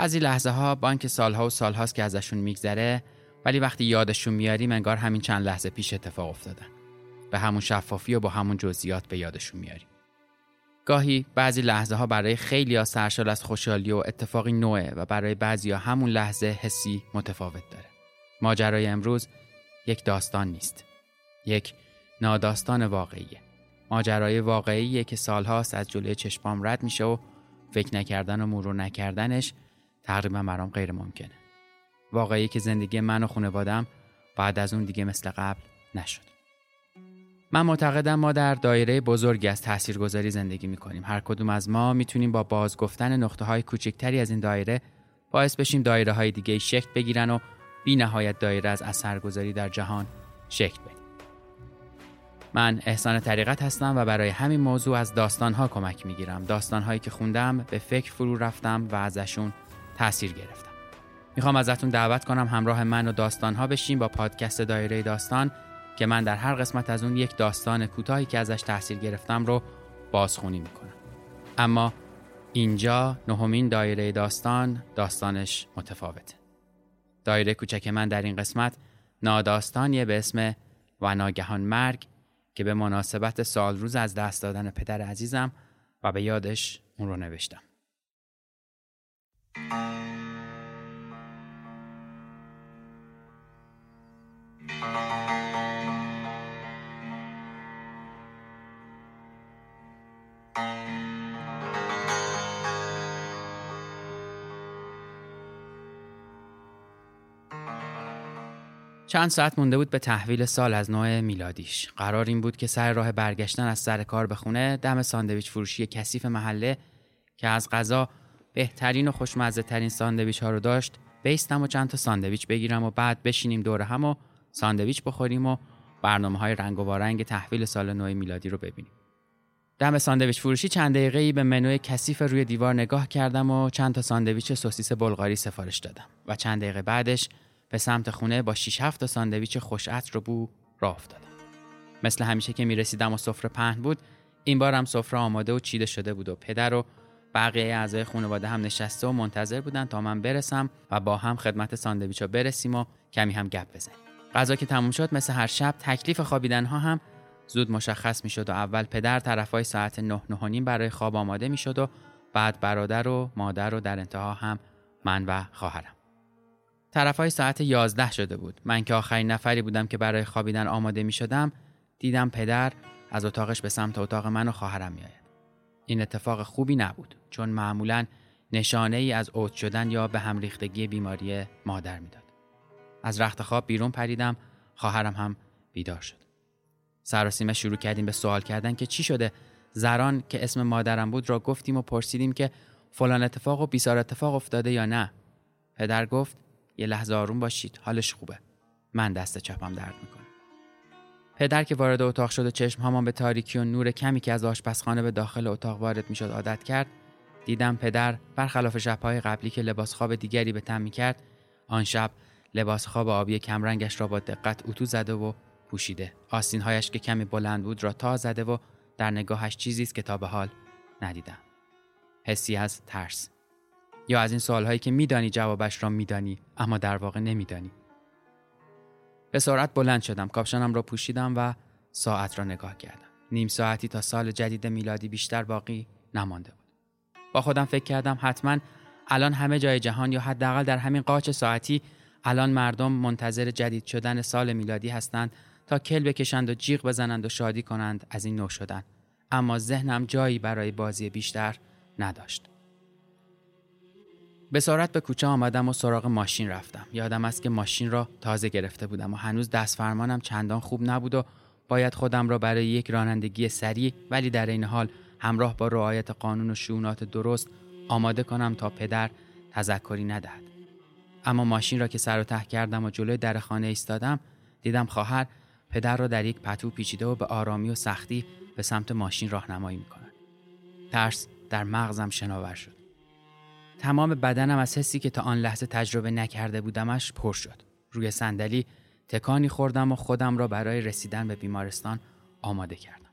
بعضی لحظه ها بانک سالها و سالهاست که ازشون میگذره ولی وقتی یادشون میاریم انگار همین چند لحظه پیش اتفاق افتادن. به همون شفافی و با همون جزئیات به یادشون میاریم. گاهی بعضی لحظه ها برای خیلی ها سرشال از خوشحالی و اتفاقی نوعه و برای بعضی ها همون لحظه حسی متفاوت داره. ماجرای امروز یک داستان نیست. یک ناداستان واقعیه. ماجرای واقعیه که سالهاست از جلوی چشمام رد میشه و فکر نکردن و مرور نکردنش تقریبا برام غیر ممکنه. واقعی که زندگی من و خانوادم بعد از اون دیگه مثل قبل نشد. من معتقدم ما در دایره بزرگی از تاثیرگذاری زندگی می‌کنیم. هر کدوم از ما می‌تونیم با بازگفتن نقطه های کوچکتری از این دایره باعث بشیم دایره های دیگه شکل بگیرن و بی نهایت دایره از اثرگذاری در جهان شکل بدیم. من احسان طریقت هستم و برای همین موضوع از داستانها کمک می‌گیرم. داستانهایی که خوندم به فکر فرو رفتم و ازشون تاثیر گرفتم. می‌خوام ازتون دعوت کنم همراه من و داستانها بشیم با پادکست دایره داستان که من در هر قسمت از اون یک داستان کوتاهی که ازش تاثیر گرفتم رو بازخونی می‌کنم. اما اینجا نهمین دایره داستان داستانش متفاوته. دایره کوچک من در این قسمت ناداستانیه به اسم و ناگهان مرگ که به مناسبت سال روز از دست دادن پدر عزیزم و به یادش اون رو نوشتم. چند ساعت مونده بود به تحویل سال از نوع میلادیش. قرار این بود که سر راه برگشتن از سر کار به خونه دم ساندویچ فروشی کثیف محله که از قضا بهترین و خوشمزه ترین ساندویچ ها رو داشت بایستم و چند تا ساندویچ بگیرم و بعد بشینیم دور هم و ساندویچ بخوریم و برنامه های رنگ و وارنگ تحویل سال نو میلادی رو ببینیم. دم ساندویچ فروشی چند دقیقه ای به منوی کثیف روی دیوار نگاه کردم و چند تا ساندویچ سوسیس بلغاری سفارش دادم و چند دقیقه بعدش به سمت خونه با 6 7 ساندویچ خوش عطر و بو راه افتادم. مثل همیشه که می‌رسیدم و سفره پهن بود این بارم سفره آماده و چیده شده بود و پدر و بقیه اعضای خانواده هم نشسته و منتظر بودن تا من برسم و با هم خدمت ساندویچ برسیم و کمی هم گپ بزنیم. غذا که تموم شد مثل هر شب تکلیف خوابیدن ها هم زود مشخص می شد و اول پدر طرفای ساعت نه نه برای خواب آماده می شد و بعد برادر و مادر و در انتها هم من و خواهرم. طرفای ساعت یازده شده بود. من که آخرین نفری بودم که برای خوابیدن آماده می شدم دیدم پدر از اتاقش به سمت اتاق من و خواهرم می آید. این اتفاق خوبی نبود چون معمولا نشانه ای از اوت شدن یا به هم ریختگی بیماری مادر می‌داد. از رخت خواب بیرون پریدم خواهرم هم بیدار شد. سراسیمه شروع کردیم به سوال کردن که چی شده زران که اسم مادرم بود را گفتیم و پرسیدیم که فلان اتفاق و بیسار اتفاق افتاده یا نه پدر گفت یه لحظه آروم باشید حالش خوبه من دست چپم درد می‌کنه پدر که وارد اتاق شد و چشم همان به تاریکی و نور کمی که از آشپزخانه به داخل اتاق وارد می‌شد عادت کرد دیدم پدر برخلاف شبهای قبلی که لباس خواب دیگری به تن می‌کرد آن شب لباس خواب آبی کمرنگش را با دقت اتو زده و پوشیده. آستینهایش که کمی بلند بود را تا زده و در نگاهش چیزی است که تا به حال ندیدم. حسی از ترس. یا از این سوالهایی که میدانی جوابش را میدانی اما در واقع نمیدانی. به سرعت بلند شدم کاپشنم را پوشیدم و ساعت را نگاه کردم. نیم ساعتی تا سال جدید میلادی بیشتر باقی نمانده بود. با خودم فکر کردم حتما الان همه جای جهان یا حداقل در همین قاچ ساعتی الان مردم منتظر جدید شدن سال میلادی هستند تا کل بکشند و جیغ بزنند و شادی کنند از این نو شدن. اما ذهنم جایی برای بازی بیشتر نداشت. به به کوچه آمدم و سراغ ماشین رفتم. یادم است که ماشین را تازه گرفته بودم و هنوز دست فرمانم چندان خوب نبود و باید خودم را برای یک رانندگی سریع ولی در این حال همراه با رعایت قانون و شونات درست آماده کنم تا پدر تذکری ندهد. اما ماشین را که سر و ته کردم و جلوی در خانه ایستادم دیدم خواهر پدر را در یک پتو پیچیده و به آرامی و سختی به سمت ماشین راهنمایی می‌کند. ترس در مغزم شناور شد. تمام بدنم از حسی که تا آن لحظه تجربه نکرده بودمش پر شد. روی صندلی تکانی خوردم و خودم را برای رسیدن به بیمارستان آماده کردم.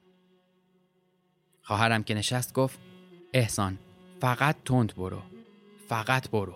خواهرم که نشست گفت احسان فقط تند برو فقط برو.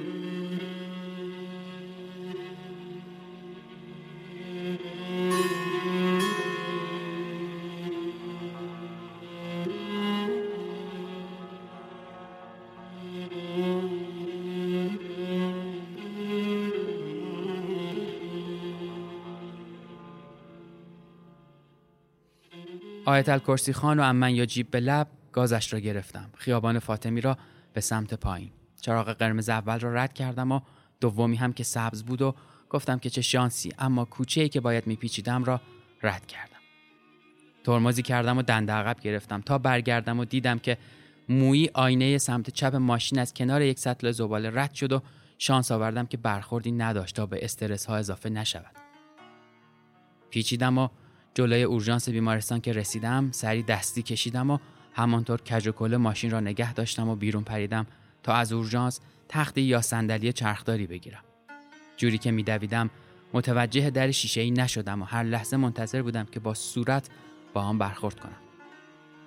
آیت الکرسی خان و امن یا جیب به لب گازش را گرفتم. خیابان فاطمی را به سمت پایین. چراغ قرمز اول را رد کردم و دومی هم که سبز بود و گفتم که چه شانسی اما کوچه ای که باید میپیچیدم را رد کردم. ترمزی کردم و دنده عقب گرفتم تا برگردم و دیدم که مویی آینه سمت چپ ماشین از کنار یک سطل زباله رد شد و شانس آوردم که برخوردی نداشت تا به استرس ها اضافه نشود. پیچیدم و جلوی اورژانس بیمارستان که رسیدم سری دستی کشیدم و همانطور کج و ماشین را نگه داشتم و بیرون پریدم تا از اورژانس تختی یا صندلی چرخداری بگیرم. جوری که میدویدم متوجه در شیشه ای نشدم و هر لحظه منتظر بودم که با صورت با آن برخورد کنم.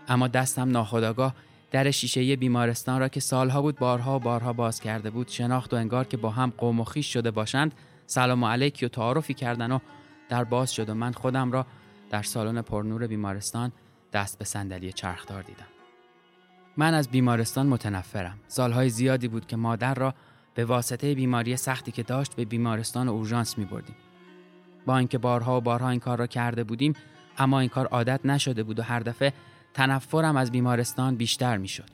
اما دستم ناخداگاه در شیشه بیمارستان را که سالها بود بارها و بارها باز کرده بود شناخت و انگار که با هم قوم و خیش شده باشند سلام علیکی و تعارفی کردن و در باز شد و من خودم را در سالن پرنور بیمارستان دست به صندلی چرخدار دیدم. من از بیمارستان متنفرم. سالهای زیادی بود که مادر را به واسطه بیماری سختی که داشت به بیمارستان اورژانس می بردیم. با اینکه بارها و بارها این کار را کرده بودیم اما این کار عادت نشده بود و هر دفعه تنفرم از بیمارستان بیشتر می شد.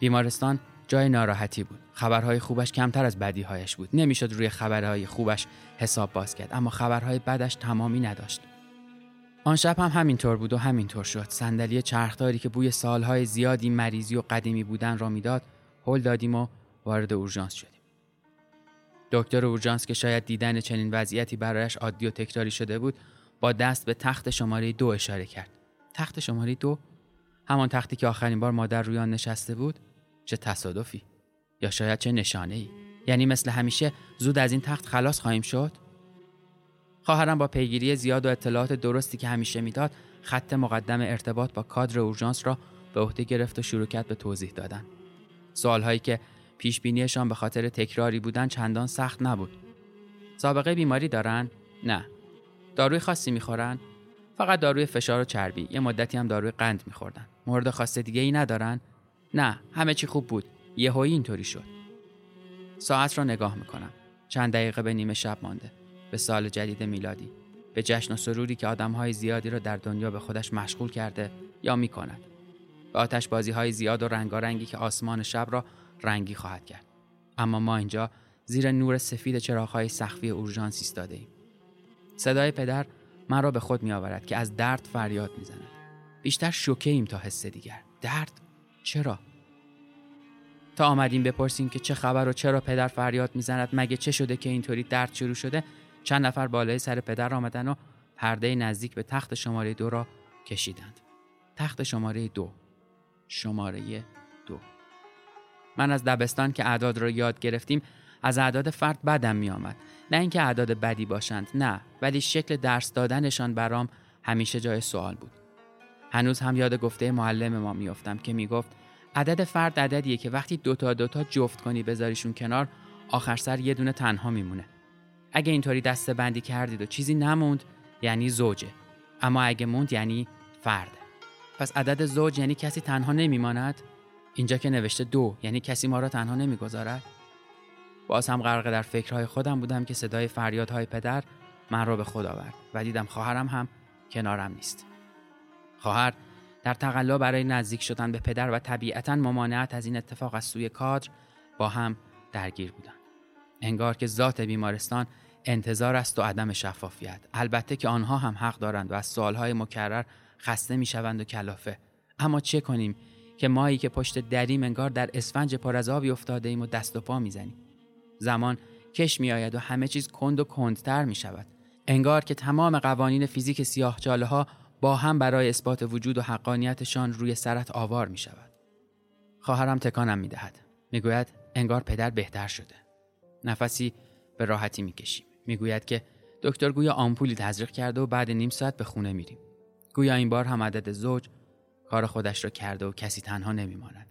بیمارستان جای ناراحتی بود. خبرهای خوبش کمتر از بدیهایش بود. نمی‌شد روی خبرهای خوبش حساب باز کرد اما خبرهای بدش تمامی نداشت. آن شب هم همینطور بود و همینطور شد. صندلی چرخداری که بوی سالهای زیادی مریضی و قدیمی بودن را می‌داد هل دادیم و وارد اورژانس شدیم. دکتر اورژانس که شاید دیدن چنین وضعیتی برایش عادی و تکراری شده بود با دست به تخت شماره دو اشاره کرد. تخت شماره دو؟ همان تختی که آخرین بار مادر روی آن نشسته بود؟ چه تصادفی؟ یا شاید چه نشانه ای یعنی مثل همیشه زود از این تخت خلاص خواهیم شد؟ خواهرم با پیگیری زیاد و اطلاعات درستی که همیشه می‌داد خط مقدم ارتباط با کادر اورژانس را به عهده گرفت و شروع کرد به توضیح دادن سوالهایی که پیش بینیشان به خاطر تکراری بودن چندان سخت نبود سابقه بیماری دارن؟ نه. داروی خاصی می‌خورن؟ فقط داروی فشار و چربی. یه مدتی هم داروی قند میخوردن. مورد خاص دیگه ای ندارن؟ نه، همه چی خوب بود. یهویی اینطوری شد. ساعت را نگاه می‌کنم. چند دقیقه به نیمه شب مانده. به سال جدید میلادی. به جشن و سروری که آدمهای زیادی را در دنیا به خودش مشغول کرده یا می‌کند. به آتش بازی های زیاد و رنگارنگی که آسمان شب را رنگی خواهد کرد. اما ما اینجا زیر نور سفید چراغهای سخفی اورژانس ایستاده ایم. صدای پدر مرا به خود می آورد که از درد فریاد می زند. بیشتر شوکه ایم تا حس دیگر. درد؟ چرا؟ تا آمدیم بپرسیم که چه خبر و چرا پدر فریاد می‌زند مگه چه شده که اینطوری درد شروع شده چند نفر بالای سر پدر آمدن و پرده نزدیک به تخت شماره دو را کشیدند. تخت شماره دو. شماره دو. من از دبستان که اعداد را یاد گرفتیم از اعداد فرد بدم می آمد. نه اینکه اعداد بدی باشند نه ولی شکل درس دادنشان برام همیشه جای سوال بود. هنوز هم یاد گفته معلم ما میافتم که می‌گفت عدد فرد عددیه که وقتی دوتا دوتا جفت کنی بذاریشون کنار آخر سر یه دونه تنها میمونه. اگه اینطوری دسته بندی کردید و چیزی نموند یعنی زوجه. اما اگه موند یعنی فرد. پس عدد زوج یعنی کسی تنها نمیماند؟ اینجا که نوشته دو یعنی کسی ما را تنها نمی‌گذارد؟ باز هم غرق در فکرهای خودم بودم که صدای فریادهای پدر من را به خود آورد و دیدم خواهرم هم کنارم نیست. خواهر در تقلا برای نزدیک شدن به پدر و طبیعتا ممانعت از این اتفاق از سوی کادر با هم درگیر بودند. انگار که ذات بیمارستان انتظار است و عدم شفافیت البته که آنها هم حق دارند و از سوالهای مکرر خسته می‌شوند و کلافه اما چه کنیم که مایی که پشت دریم انگار در اسفنج پر از آبی افتاده ایم و دست و پا می‌زنیم زمان کش میآید و همه چیز کند و کندتر می شود انگار که تمام قوانین فیزیک سیاه ها با هم برای اثبات وجود و حقانیتشان روی سرت آوار می شود. خواهرم تکانم می دهد. می گوید انگار پدر بهتر شده. نفسی به راحتی می کشیم. می گوید که دکتر گویا آمپولی تزریق کرده و بعد نیم ساعت به خونه میریم. گویا این بار هم عدد زوج کار خودش را کرده و کسی تنها نمی ماند.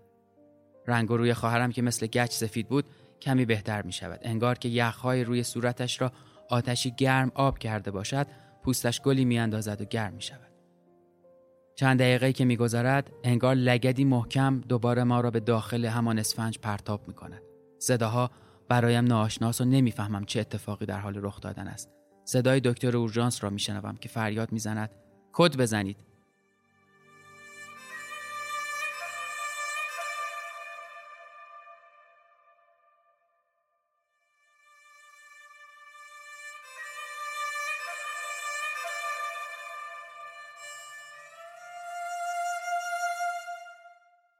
رنگ و روی خواهرم که مثل گچ سفید بود کمی بهتر می شود. انگار که یخهای روی صورتش را آتشی گرم آب کرده باشد پوستش گلی می اندازد و گرم می شود. چند دقیقه که میگذرد انگار لگدی محکم دوباره ما را به داخل همان اسفنج پرتاب می کند. صداها برایم ناآشناس و نمی‌فهمم چه اتفاقی در حال رخ دادن است. صدای دکتر اورژانس را میشنوم که فریاد می‌زند. کد بزنید.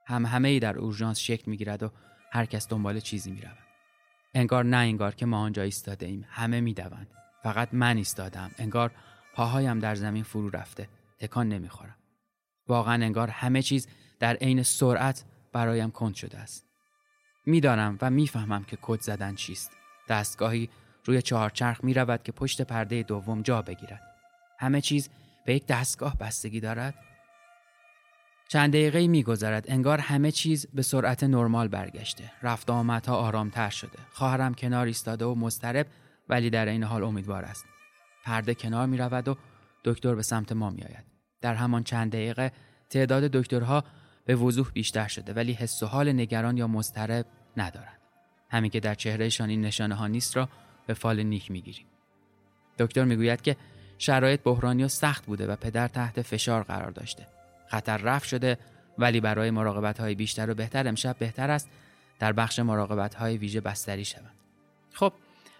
هم همه ای در اورژانس شکل می‌گیرد و هر کس دنبال چیزی می‌رود. انگار نه انگار که ما آنجا ایستاده ایم. همه می‌دوند. فقط من ایستادم. انگار پاهایم در زمین فرو رفته. تکان نمی‌خورم. واقعا انگار همه چیز در عین سرعت برایم کند شده است. می‌دانم و می‌فهمم که کد زدن چیست. دستگاهی روی چهارچرخ می رود که پشت پرده دوم جا بگیرد. همه چیز به یک دستگاه بستگی دارد. چند دقیقه میگذرد انگار همه چیز به سرعت نرمال برگشته. رفت آمدها آرامتر شده. خواهرم کنار ایستاده و مضطرب ولی در این حال امیدوار است. پرده کنار می رود و دکتر به سمت ما می آید. در همان چند دقیقه تعداد دکترها به وضوح بیشتر شده ولی حس و حال نگران یا مضطرب ندارند. همین که در چهرهشان این نشانه ها نیست را به فال نیک می گیریم. دکتر می‌گوید که شرایط بحرانی و سخت بوده و پدر تحت فشار قرار داشته. خطر رفت شده ولی برای مراقبت های بیشتر و بهتر امشب بهتر است در بخش مراقبت های ویژه بستری شوند. خب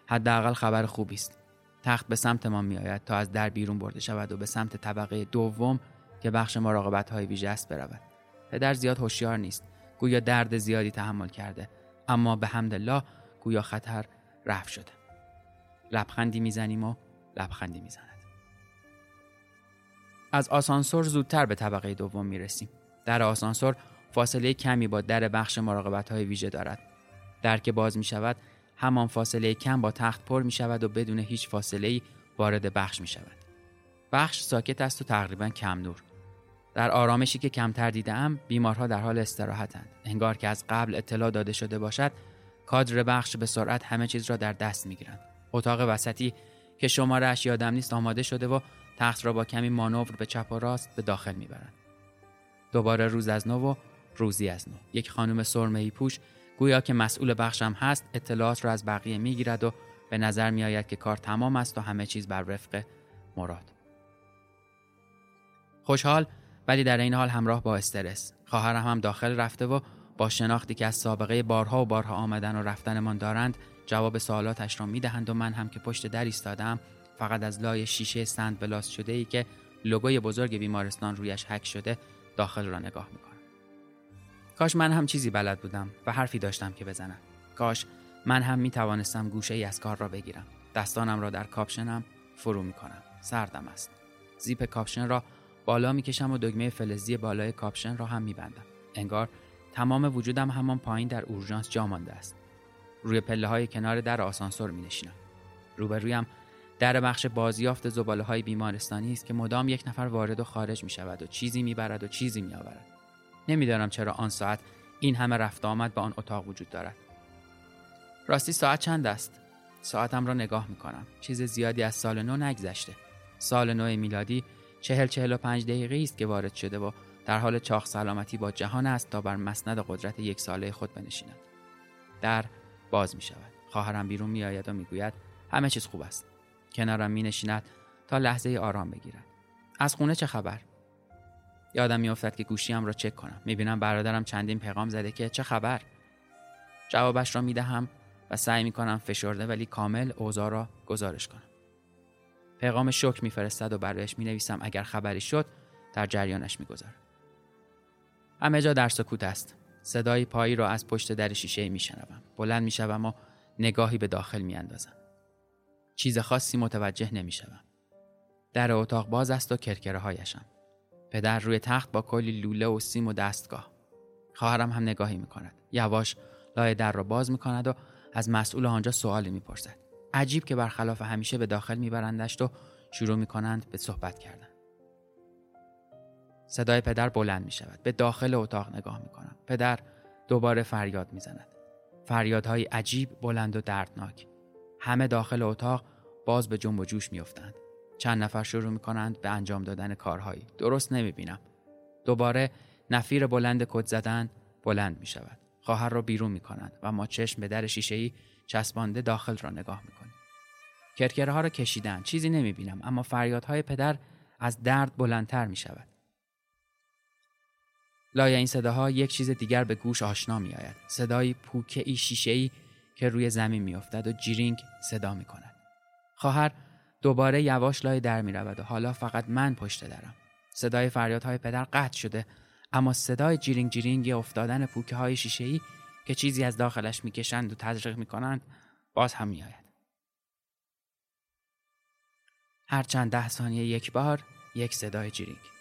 حداقل خبر خوبی است. تخت به سمت ما می آید تا از در بیرون برده شود و به سمت طبقه دوم که بخش مراقبت های ویژه است برود. پدر زیاد هوشیار نیست. گویا درد زیادی تحمل کرده اما به حمد الله گویا خطر رفت شده. لبخندی می‌زنیم و لبخندی می‌زند. از آسانسور زودتر به طبقه دوم می رسیم. در آسانسور فاصله کمی با در بخش مراقبت های ویژه دارد. در که باز می شود همان فاصله کم با تخت پر می شود و بدون هیچ فاصله ای وارد بخش می شود. بخش ساکت است و تقریبا کم نور. در آرامشی که کمتر دیدم بیمارها در حال استراحتند. انگار که از قبل اطلاع داده شده باشد کادر بخش به سرعت همه چیز را در دست می گیرند. اتاق وسطی که شماره اش یادم نیست آماده شده و تخت را با کمی مانور به چپ و راست به داخل می‌برند. دوباره روز از نو و روزی از نو. یک خانم سرمه‌ای پوش گویا که مسئول بخشم هست اطلاعات را از بقیه می‌گیرد و به نظر میآید که کار تمام است و همه چیز بر وفق مراد. خوشحال ولی در این حال همراه با استرس. خواهرم هم داخل رفته و با شناختی که از سابقه بارها و بارها آمدن و رفتنمان دارند جواب سوالاتش را می‌دهند و من هم که پشت در ایستادم فقط از لای شیشه سندبلاست شده ای که لوگوی بزرگ بیمارستان رویش حک شده داخل را نگاه می‌کنم. کاش من هم چیزی بلد بودم و حرفی داشتم که بزنم. کاش من هم می توانستم گوشه ای از کار را بگیرم. دستانم را در کاپشنم فرو می کنم سردم است. زیپ کاپشن را بالا می کشم و دگمه فلزی بالای کاپشن را هم می بندم انگار تمام وجودم همان پایین در اورژانس جا مانده است. روی پله های کنار در آسانسور می نشینم روبرویم در بخش بازیافت زباله های بیمارستانی است که مدام یک نفر وارد و خارج می شود و چیزی می برد و چیزی می آورد. نمی‌دانم چرا آن ساعت این همه رفت آمد به آن اتاق وجود دارد. راستی ساعت چند است؟ ساعتم را نگاه می کنم. چیز زیادی از سال نو نگذشته. سال نو میلادی چهل چهل و پنج دقیقه است که وارد شده و در حال چاخ سلامتی با جهان است تا بر مسند قدرت یک ساله خود بنشیند. در باز می شود. خواهرم بیرون می آید و می گوید همه چیز خوب است. کنارم می نشیند تا لحظه آرام بگیرد. از خونه چه خبر؟ یادم میافتد که گوشیم را چک کنم. می‌بینم برادرم چندین پیغام زده که چه خبر؟ جوابش را می‌دهم و سعی می‌کنم فشرده ولی کامل اوضاع را گزارش کنم. پیغام شکر میفرستد و برایش می‌نویسم اگر خبری شد در جریانش می‌گذارم. همه جا در سکوت است. صدای پایی را از پشت در شیشه میشنوم. بلند می‌شوم و نگاهی به داخل میاندازم. چیز خاصی متوجه نمی‌شوم. در اتاق باز است و کرکره هایشم. پدر روی تخت با کلی لوله و سیم و دستگاه. خواهرم هم نگاهی می‌کند. یواش لای در را باز می‌کند و از مسئول آنجا سوالی می‌پرسد. عجیب که برخلاف همیشه به داخل میبرندش و شروع می‌کنند به صحبت کردن. صدای پدر بلند می شود. به داخل اتاق نگاه می کنم. پدر دوباره فریاد می زند. فریادهای عجیب، بلند و دردناک. همه داخل اتاق باز به جنب و جوش می افتند. چند نفر شروع می کنند به انجام دادن کارهایی. درست نمی بینم. دوباره نفیر بلند کد زدن بلند می شود. خواهر را بیرون می کنند و ما چشم به در شیشه چسبانده داخل را نگاه می کنیم. کرکره ها را کشیدن. چیزی نمی بینم اما فریادهای پدر از درد بلندتر می شود. لای این صداها یک چیز دیگر به گوش آشنا می آید. صدای پوکه ای شیشه ای که روی زمین می افتد و جیرینگ صدا می کند. خواهر دوباره یواش لای در می رود و حالا فقط من پشت درم. صدای فریادهای پدر قطع شده اما صدای جیرینگ جیرینگ افتادن پوکه های شیشه ای که چیزی از داخلش می‌کشند و تزریق می کنند باز هم می آید. هر چند ده ثانیه یک بار یک صدای جیرینگ.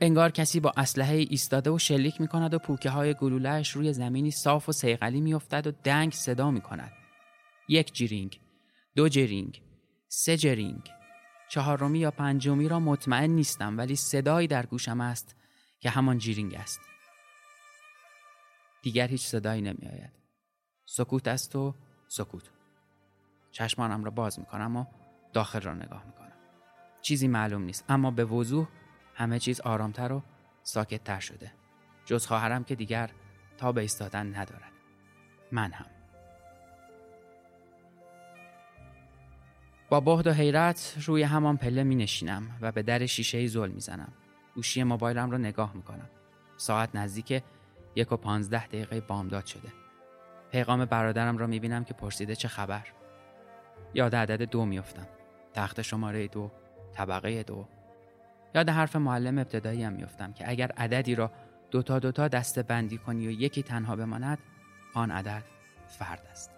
انگار کسی با اسلحه ایستاده و شلیک می کند و پوکه های گلولهش روی زمینی صاف و صیقلی می افتد و دنگ صدا می کند. یک جیرینگ، دو جرینگ، سه جرینگ، چهارمی یا پنجمی را مطمئن نیستم ولی صدایی در گوشم است که همان جیرینگ است. دیگر هیچ صدایی نمی آید. سکوت است و سکوت. چشمانم را باز می کنم و داخل را نگاه می کنم. چیزی معلوم نیست اما به وضوح همه چیز آرامتر و ساکتتر شده. جز خواهرم که دیگر تا به ایستادن ندارد. من هم. با بهد و حیرت روی همان پله می نشینم و به در شیشه زل می زنم. گوشی موبایلم را نگاه می کنم. ساعت نزدیک یک و پانزده دقیقه بامداد شده. پیغام برادرم را می بینم که پرسیده چه خبر. یاد عدد دو میافتم. تخت شماره دو، طبقه دو. یاد حرف معلم ابتدایی هم میافتم که اگر عددی را دوتا دوتا دسته بندی کنی و یکی تنها بماند آن عدد فرد است.